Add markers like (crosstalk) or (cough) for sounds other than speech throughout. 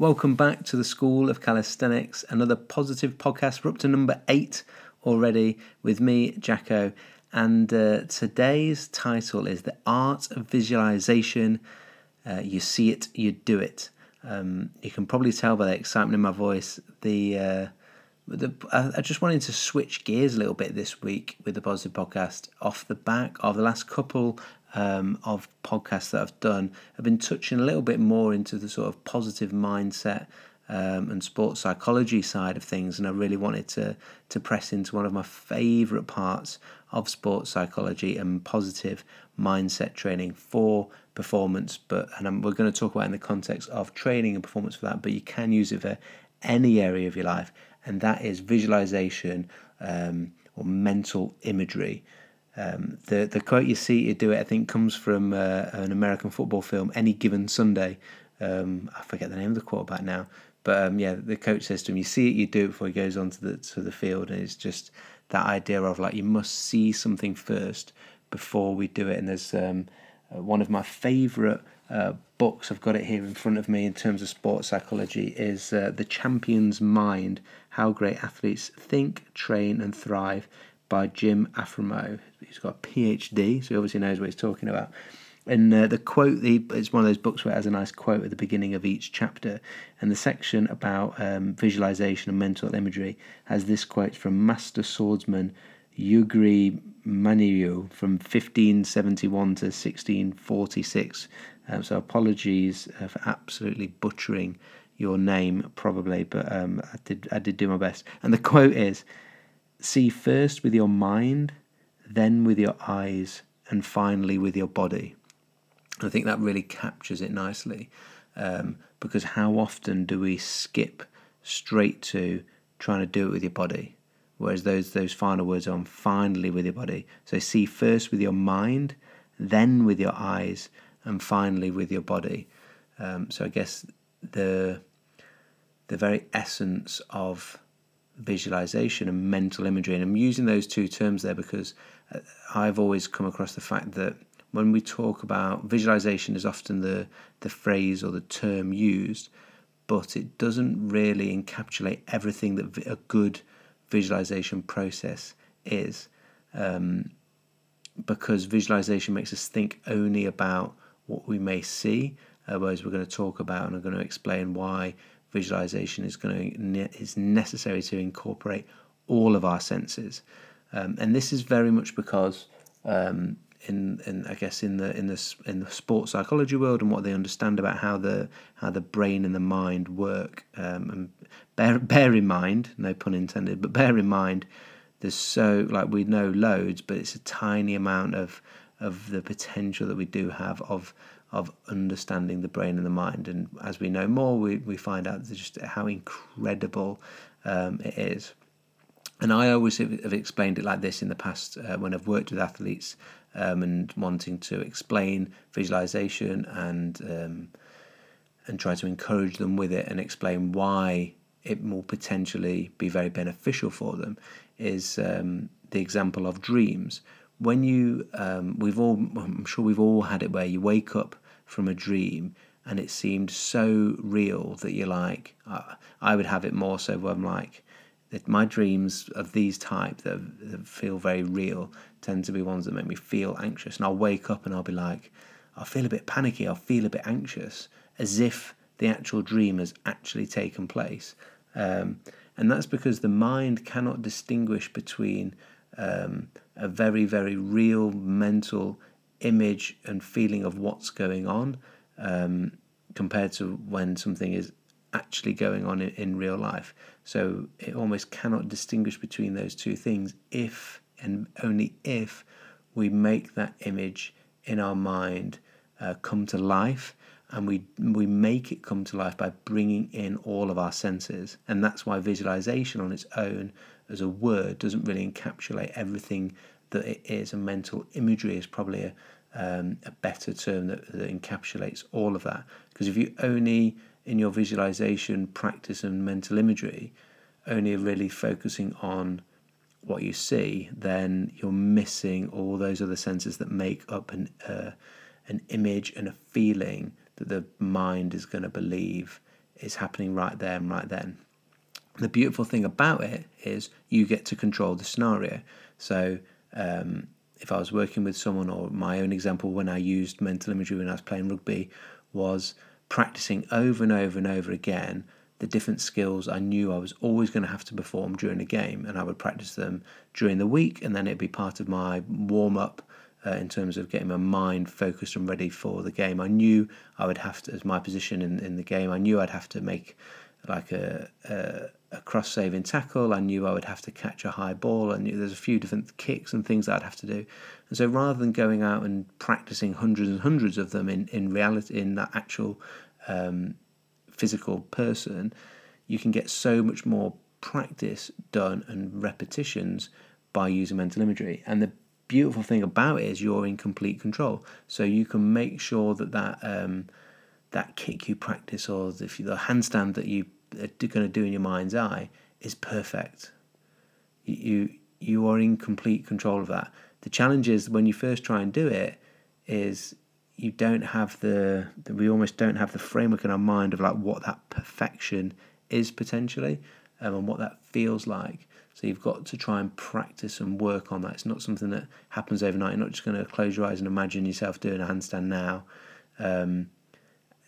Welcome back to the School of Calisthenics, another positive podcast. We're up to number eight already with me, Jacko. And uh, today's title is The Art of Visualization. Uh, you see it, you do it. Um, you can probably tell by the excitement in my voice. The, uh, the I, just wanted to switch gears a little bit this week with the Positive Podcast off the back of the last couple um, of podcasts that I've done. I've been touching a little bit more into the sort of positive mindset um, and sports psychology side of things, and I really wanted to to press into one of my favourite parts of sports psychology and positive mindset training for performance. But and I'm, we're going to talk about in the context of training and performance for that. But you can use it for any area of your life, and that is visualization um, or mental imagery. Um, the the quote you see you do it, I think, comes from uh, an American football film, Any Given Sunday. Um, I forget the name of the quarterback now, but um, yeah, the coach says to him, "You see it, you do it before he goes onto the to the field," and it's just that idea of like you must see something first before we do it. And there's um, uh, one of my favourite uh, books. I've got it here in front of me in terms of sports psychology. Is uh, The Champion's Mind: How Great Athletes Think, Train, and Thrive by Jim Afremow. He's got a PhD, so he obviously knows what he's talking about. And uh, the quote, the, it's one of those books where it has a nice quote at the beginning of each chapter. And the section about um, visualization and mental imagery has this quote from Master Swordsman Yugri Maniu from 1571 to 1646. Um, so apologies uh, for absolutely butchering your name, probably, but um, I did I did do my best. And the (laughs) quote is see first with your mind, then with your eyes, and finally with your body. I think that really captures it nicely um, because how often do we skip straight to trying to do it with your body? Whereas those those final words are on finally with your body. So see first with your mind, then with your eyes, and finally with your body. Um, so I guess the the very essence of visualization and mental imagery. And I'm using those two terms there because uh, I've always come across the fact that when we talk about visualization is often the, the phrase or the term used, but it doesn't really encapsulate everything that a good visualization process is. Um, because visualization makes us think only about what we may see, uh, whereas we're going to talk about and I'm going to explain why visualization is going to is necessary to incorporate all of our senses, um, and this is very much because um, in, in I guess in the in the in the sports psychology world and what they understand about how the how the brain and the mind work, um, and bear bear in mind, no pun intended, but bear in mind, there's so like we know loads, but it's a tiny amount of of the potential that we do have of of understanding the brain and the mind. And as we know more, we, we find out just how incredible um, it is. And I always have explained it like this in the past uh, when I've worked with athletes um, and wanting to explain visualization and um, and try to encourage them with it and explain why it will potentially be very beneficial for them is um, the example of dreams when you um, we've all i'm sure we've all had it where you wake up from a dream and it seemed so real that you're like uh, i would have it more so where i'm like my dreams of these type that, that feel very real tend to be ones that make me feel anxious. And i'll wake up and i'll be like i'll feel a bit panicky. I'll feel a bit anxious as if the actual dream has actually taken place. Um, and that's because the mind cannot distinguish between um, a very, very real mental image and feeling of what's going on um, compared to when something is actually going on in, in real life. So it almost cannot distinguish between those two things if and only if we make that image in our mind uh, come to life and we we make it come to life by bringing in all of our senses and that's why visualization on its own as a word doesn't really encapsulate everything that it is and mental imagery is probably a, um, a better term that, that encapsulates all of that because if you only in your visualization practice and mental imagery only really focusing on what you see then you're missing all those other senses that make up an uh, an image and a feeling that the mind is going to believe is happening right there and right then. The beautiful thing about it is you get to control the scenario. So um, if I was working with someone, or my own example when I used mental imagery when I was playing rugby, was practicing over and over and over again the different skills I knew I was always going to have to perform during a game, and I would practice them during the week, and then it'd be part of my warm up uh, in terms of getting my mind focused and ready for the game. I knew I would have to, as my position in, in the game, I knew I'd have to make like a, a, a cross saving tackle. I knew I would have to catch a high ball. I knew there's a few different kicks and things that I'd have to do. And so rather than going out and practicing hundreds and hundreds of them in, in reality, in that actual um, physical person, you can get so much more practice done and repetitions by using mental imagery. And the beautiful thing about it is you're in complete control. So you can make sure that that um, that kick you practice or the, the handstand that you are going to do in your mind's eye is perfect. You you are in complete control of that. The challenge is when you first try and do it is you don't have the, we almost don't have the framework in our mind of like what that perfection is potentially um, and what that feels like. So you've got to try and practice and work on that. It's not something that happens overnight. You're not just going to close your eyes and imagine yourself doing a handstand now. Um,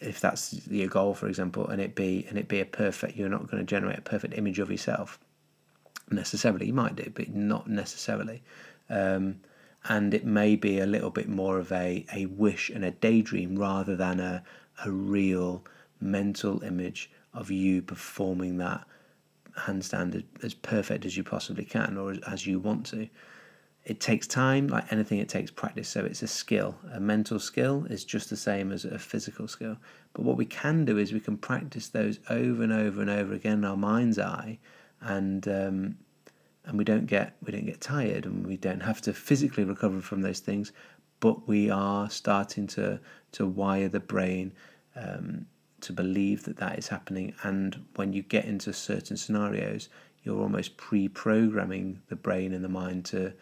if that's your goal, for example, and it be and it be a perfect, you're not going to generate a perfect image of yourself necessarily. You might do, but not necessarily. Um, and it may be a little bit more of a, a wish and a daydream rather than a, a real mental image of you performing that handstand as perfect as you possibly can or as you want to it takes time, like anything, it takes practice. So it's a skill. A mental skill is just the same as a physical skill. But what we can do is we can practice those over and over and over again in our mind's eye, and um, and we don't get we don't get tired, and we don't have to physically recover from those things. But we are starting to to wire the brain um, to believe that that is happening. And when you get into certain scenarios, you're almost pre-programming the brain and the mind to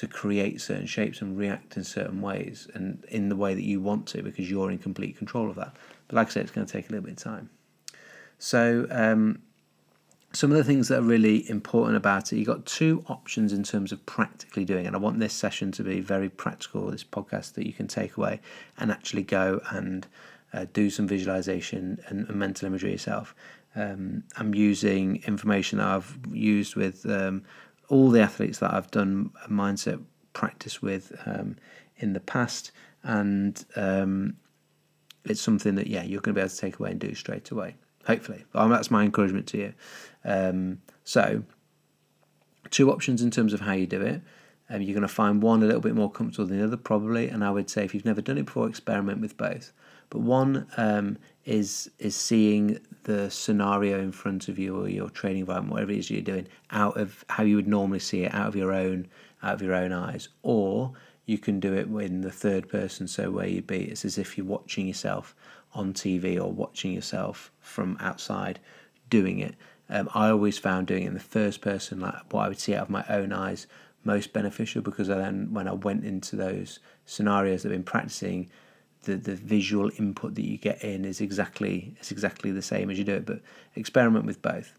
to create certain shapes and react in certain ways and in the way that you want to because you're in complete control of that. But like I said, it's going to take a little bit of time. So, um, some of the things that are really important about it, you've got two options in terms of practically doing it. I want this session to be very practical, this podcast that you can take away and actually go and uh, do some visualization and, and, mental imagery yourself. Um, I'm using information that I've used with um, all the athletes that I've done mindset practice with um, in the past, and um, it's something that yeah you're going to be able to take away and do straight away. Hopefully, well, that's my encouragement to you. Um, so, two options in terms of how you do it. Um, you're going to find one a little bit more comfortable than the other, probably. And I would say if you've never done it before, experiment with both. But one um, is is seeing the scenario in front of you or your training environment, whatever it is you're doing, out of how you would normally see it, out of your own out of your own eyes, or you can do it in the third person, so where you'd be, it's as if you're watching yourself on TV or watching yourself from outside doing it. Um, I always found doing it in the first person, like what I would see out of my own eyes, most beneficial because then when I went into those scenarios that I've been practicing, the, the visual input that you get in is exactly is exactly the same as you do it, but experiment with both.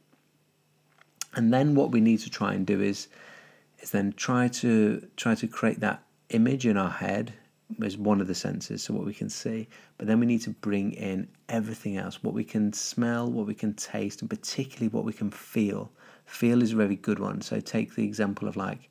And then what we need to try and do is is then try to try to create that image in our head as one of the senses, so what we can see. But then we need to bring in everything else, what we can smell, what we can taste, and particularly what we can feel. Feel is a very good one. So take the example of like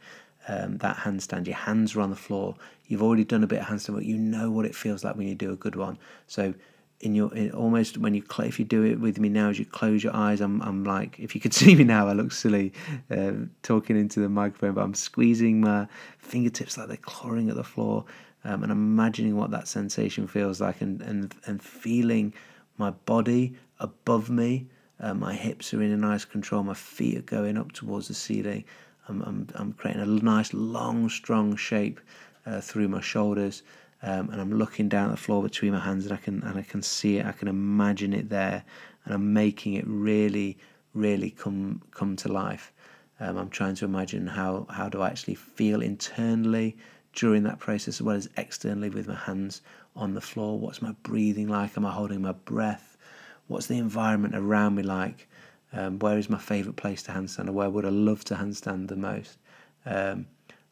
um, that handstand. Your hands are on the floor. You've already done a bit of handstand, but you know what it feels like when you do a good one. So in your in almost when you if you do it with me now as you close your eyes I'm, I'm like if you could (laughs) see me now I look silly uh, talking into the microphone but I'm squeezing my fingertips like they're clawing at the floor um, and I'm imagining what that sensation feels like and and, and feeling my body above me uh, my hips are in a nice control my feet are going up towards the ceiling I'm, I'm, I'm creating a nice long strong shape uh, through my shoulders um, and I'm looking down at the floor between my hands and I can and I can see it I can imagine it there and I'm making it really really come come to life. Um, I'm trying to imagine how how do I actually feel internally during that process as well as externally with my hands on the floor. What's my breathing like? Am I holding my breath? What's the environment around me like? Um, where is my favourite place to handstand, or where would I love to handstand the most? Um,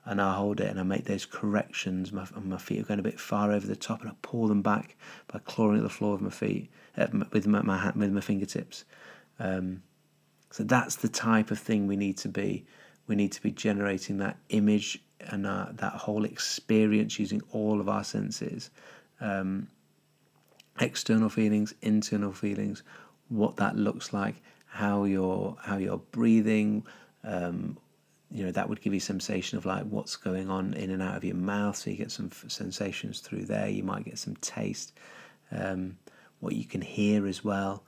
and I hold it and I make those corrections. My, my feet are going a bit far over the top, and I pull them back by clawing at the floor of my feet uh, with my, my with my fingertips. Um, so that's the type of thing we need to be. We need to be generating that image and that whole experience using all of our senses, um, external feelings, internal feelings, what that looks like, how you're how you're breathing. Um, you know that would give you sensation of like what's going on in and out of your mouth, so you get some sensations through there. You might get some taste, um, what you can hear as well.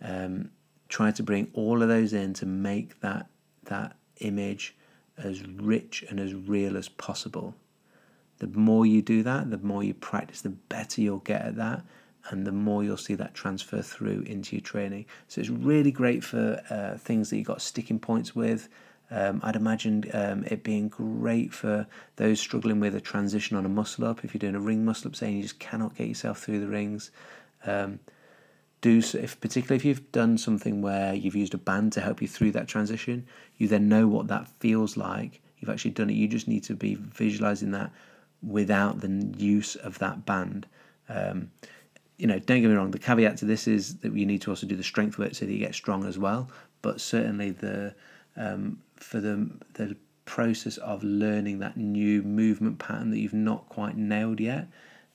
Um, try to bring all of those in to make that that image as rich and as real as possible. The more you do that, the more you practice, the better you'll get at that, and the more you'll see that transfer through into your training. So it's really great for uh, things that you've got sticking points with. Um, I'd imagine um, it being great for those struggling with a transition on a muscle up. If you're doing a ring muscle up, saying you just cannot get yourself through the rings. Um, do if particularly if you've done something where you've used a band to help you through that transition, you then know what that feels like. You've actually done it. You just need to be visualizing that without the use of that band. Um, you know, don't get me wrong. The caveat to this is that you need to also do the strength work so that you get strong as well. But certainly the um, for the the process of learning that new movement pattern that you've not quite nailed yet,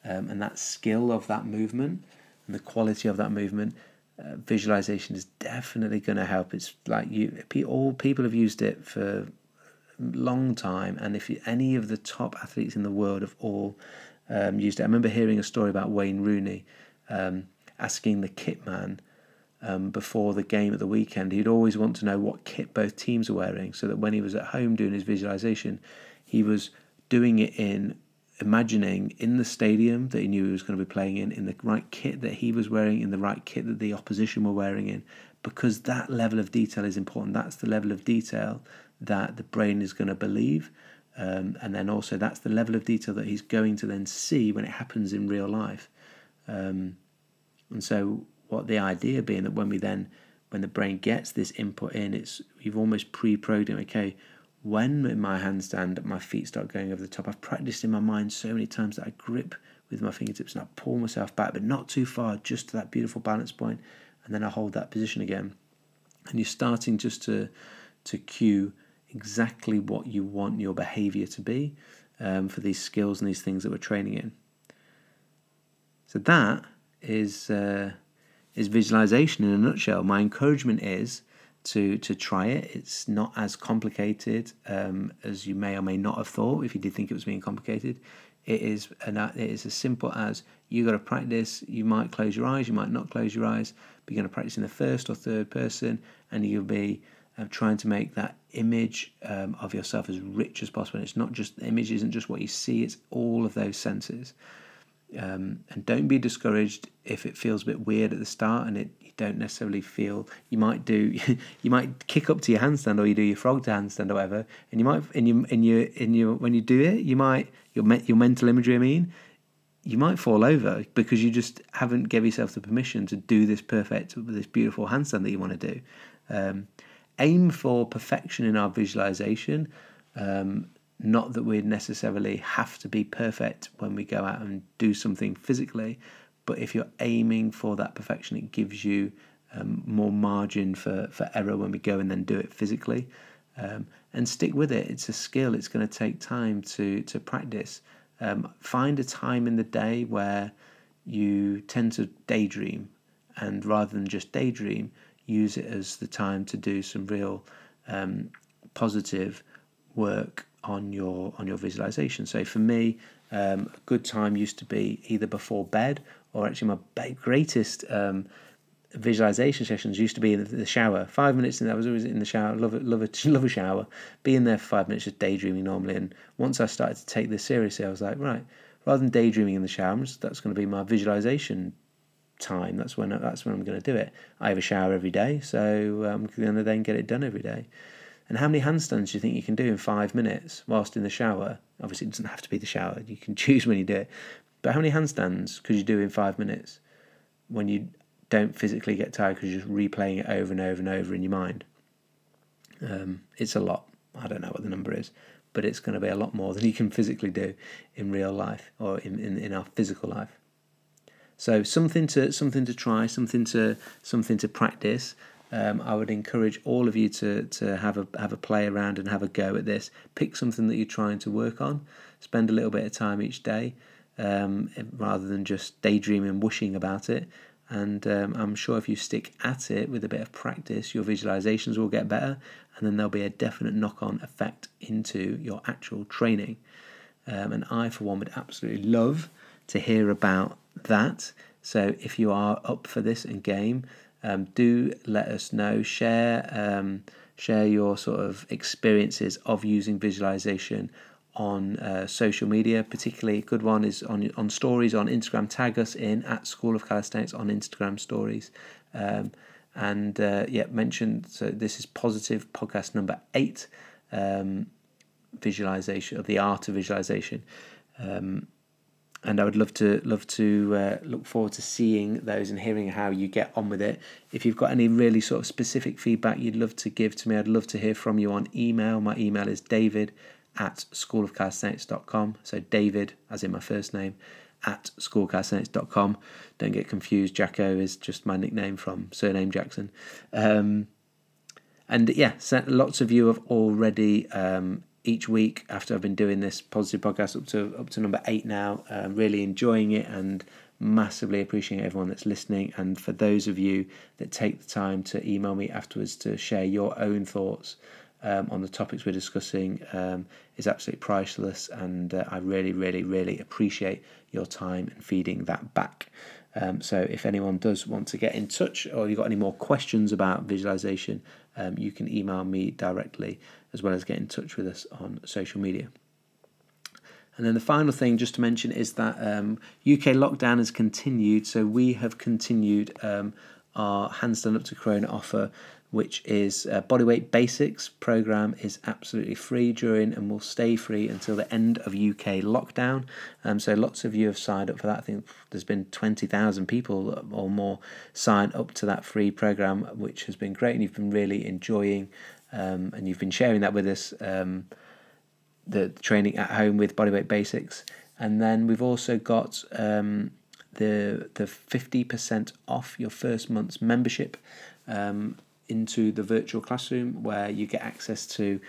um, and that skill of that movement and the quality of that movement, uh, visualization is definitely going to help. It's like you, all people have used it for a long time, and if you, any of the top athletes in the world have all um, used it. I remember hearing a story about Wayne Rooney um, asking the kit man. Um, before the game at the weekend, he'd always want to know what kit both teams are wearing, so that when he was at home doing his visualization, he was doing it in imagining in the stadium that he knew he was going to be playing in, in the right kit that he was wearing, in the right kit that the opposition were wearing in, because that level of detail is important. That's the level of detail that the brain is going to believe. Um, and then also, that's the level of detail that he's going to then see when it happens in real life. Um, and so, what the idea being that when we then, when the brain gets this input in, it's you've almost pre-programmed. Okay, when my handstand my feet start going over the top, I've practiced in my mind so many times that I grip with my fingertips and I pull myself back, but not too far, just to that beautiful balance point, and then I hold that position again. And you're starting just to to cue exactly what you want your behavior to be um, for these skills and these things that we're training in. So that is uh, is visualization in a nutshell. My encouragement is to to try it. It's not as complicated um, as you may or may not have thought. If you did think it was being complicated, it is an, it is as simple as you got to practice. You might close your eyes, you might not close your eyes, but you're going to practice in the first or third person, and you'll be uh, trying to make that image um, of yourself as rich as possible. And it's not just the image isn't just what you see; it's all of those senses. Um, and don't be discouraged if it feels a bit weird at the start and it you don't necessarily feel you might do (laughs) you might kick up to your handstand or you do your frog to handstand or whatever and you might in your in your in your when you do it you might your your mental imagery I mean you might fall over because you just haven't give yourself the permission to do this perfect this beautiful handstand that you want to do. Um, aim for perfection in our visualization. Um, not that we necessarily have to be perfect when we go out and do something physically, but if you're aiming for that perfection, it gives you um, more margin for, for error when we go and then do it physically. Um, and stick with it. It's a skill. It's going to take time to to practice. Um, find a time in the day where you tend to daydream, and rather than just daydream, use it as the time to do some real um, positive work on your on your visualization. So for me, um, a good time used to be either before bed or actually my greatest um, visualization sessions used to be in the shower. Five minutes, and I was always in the shower. Love it, love it, (laughs) love a shower. Being there for five minutes, just daydreaming normally. And once I started to take this seriously, I was like, right, rather than daydreaming in the shower, that's going to be my visualization time. That's when that's when I'm going to do it. I have a shower every day, so I'm going to then get it done every day. And how many handstands do you think you can do in five minutes whilst in the shower? Obviously, it doesn't have to be the shower. You can (laughs) choose when you do it. But how many handstands could you do in five minutes when you don't physically get tired because you're just replaying it over and over and over in your mind. Um, it's a lot. I don't know what the number is, but it's going to be a lot more than you can physically do in real life or in, in, in our physical life. So something to something to try, something to something to practice. Um, I would encourage all of you to to have a have a play around and have a go at this. Pick something that you're trying to work on. Spend a little bit of time each day, um, rather than just daydreaming, wishing about it. And um, I'm sure if you stick at it with a bit of practice, your visualizations will get better, and then there'll be a definite knock on effect into your actual training. Um, and I, for one, would absolutely love to hear about that. So if you are up for this and game, um, do let us know. Share um, share your sort of experiences of using visualization on uh, social media. Particularly, good one is on on stories on Instagram. Tag us in at School of Calisthenics on Instagram stories. Um, and uh, yeah, mentioned. So this is positive podcast number eight. Um, visualization of the art of visualization. And I would love to love to uh, look forward to seeing those and hearing how you get on with it. If you've got any really sort of specific feedback you'd love to give to me, I'd love to hear from you on email. My email is david at schoolofcalisthenics.com. So David, as in my first name, at schoolcalisthenics.com. Don't get confused. Jacko is just my nickname from surname Jackson. Um, and yeah, lots of you have already um, each week after I've been doing this positive podcast up to up to number eight now. Um, really enjoying it and massively appreciating everyone that's listening. And for those of you that take the time to email me afterwards to share your own thoughts um, on the topics we're discussing um, is absolutely priceless. And uh, I really, really, really appreciate your time and feeding that back. Um, so if anyone does want to get in touch or you've got any more questions about visualization, um, you can email me directly as well as get in touch with us on social media. And then the final thing just to mention is that um, UK lockdown has continued, so we have continued um, our handstand up to Corona offer which is uh, Bodyweight Basics program is absolutely free during and will stay free until the end of UK lockdown. Um, so lots of you have signed up for that. I think there's been 20,000 people or more signed up to that free program, which has been great and you've been really enjoying um, and you've been sharing that with us, um, the training at home with Bodyweight Basics. And then we've also got um, the the 50% off your first month's membership um, into the virtual classroom where you get access to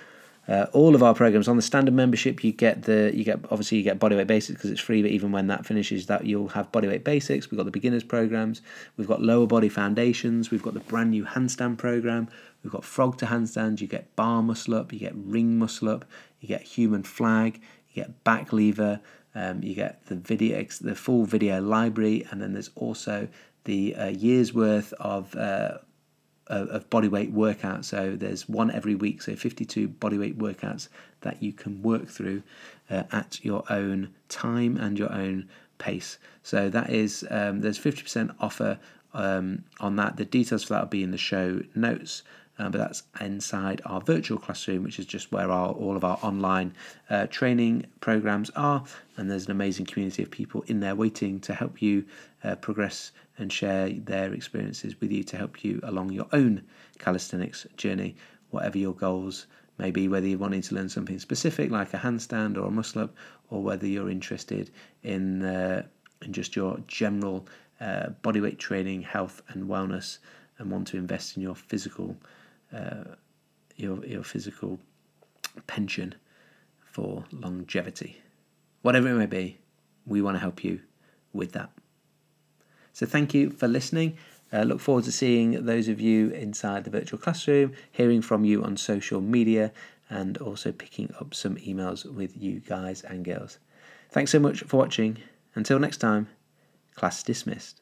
uh, all of our programs. On the standard membership you get the you get obviously you get bodyweight basics because it's free but even when that finishes that you'll have bodyweight basics. We've got the beginners programs. We've got lower body foundations. We've got the brand new handstand program. We've got frog to handstand. You get bar muscle up. You get ring muscle up. You get human flag. You get back lever. Um, you get the video the full video library. And then there's also the uh, year's worth of uh, of, of bodyweight workouts. So there's one every week, so 52 bodyweight workouts that you can work through uh, at your own time and your own pace. So that is um, there's 50% offer um, on that. The details for that will be in the show notes. Uh, but that's inside our virtual classroom, which is just where our, all of our online uh, training programs are. And there's an amazing community of people in there waiting to help you uh, progress and share their experiences with you to help you along your own calisthenics journey, whatever your goals may be, whether you're wanting to learn something specific like a handstand or a muscle up, or whether you're interested in, uh, in just your general uh, bodyweight training, health, and wellness, and want to invest in your physical uh, your your physical pension for longevity. Whatever it may be, we want to help you with that. So thank you for listening. Uh, look forward to seeing those of you inside the virtual classroom, hearing from you on social media, and also picking up some emails with you guys and girls. Thanks so much for watching. Until next time, class dismissed.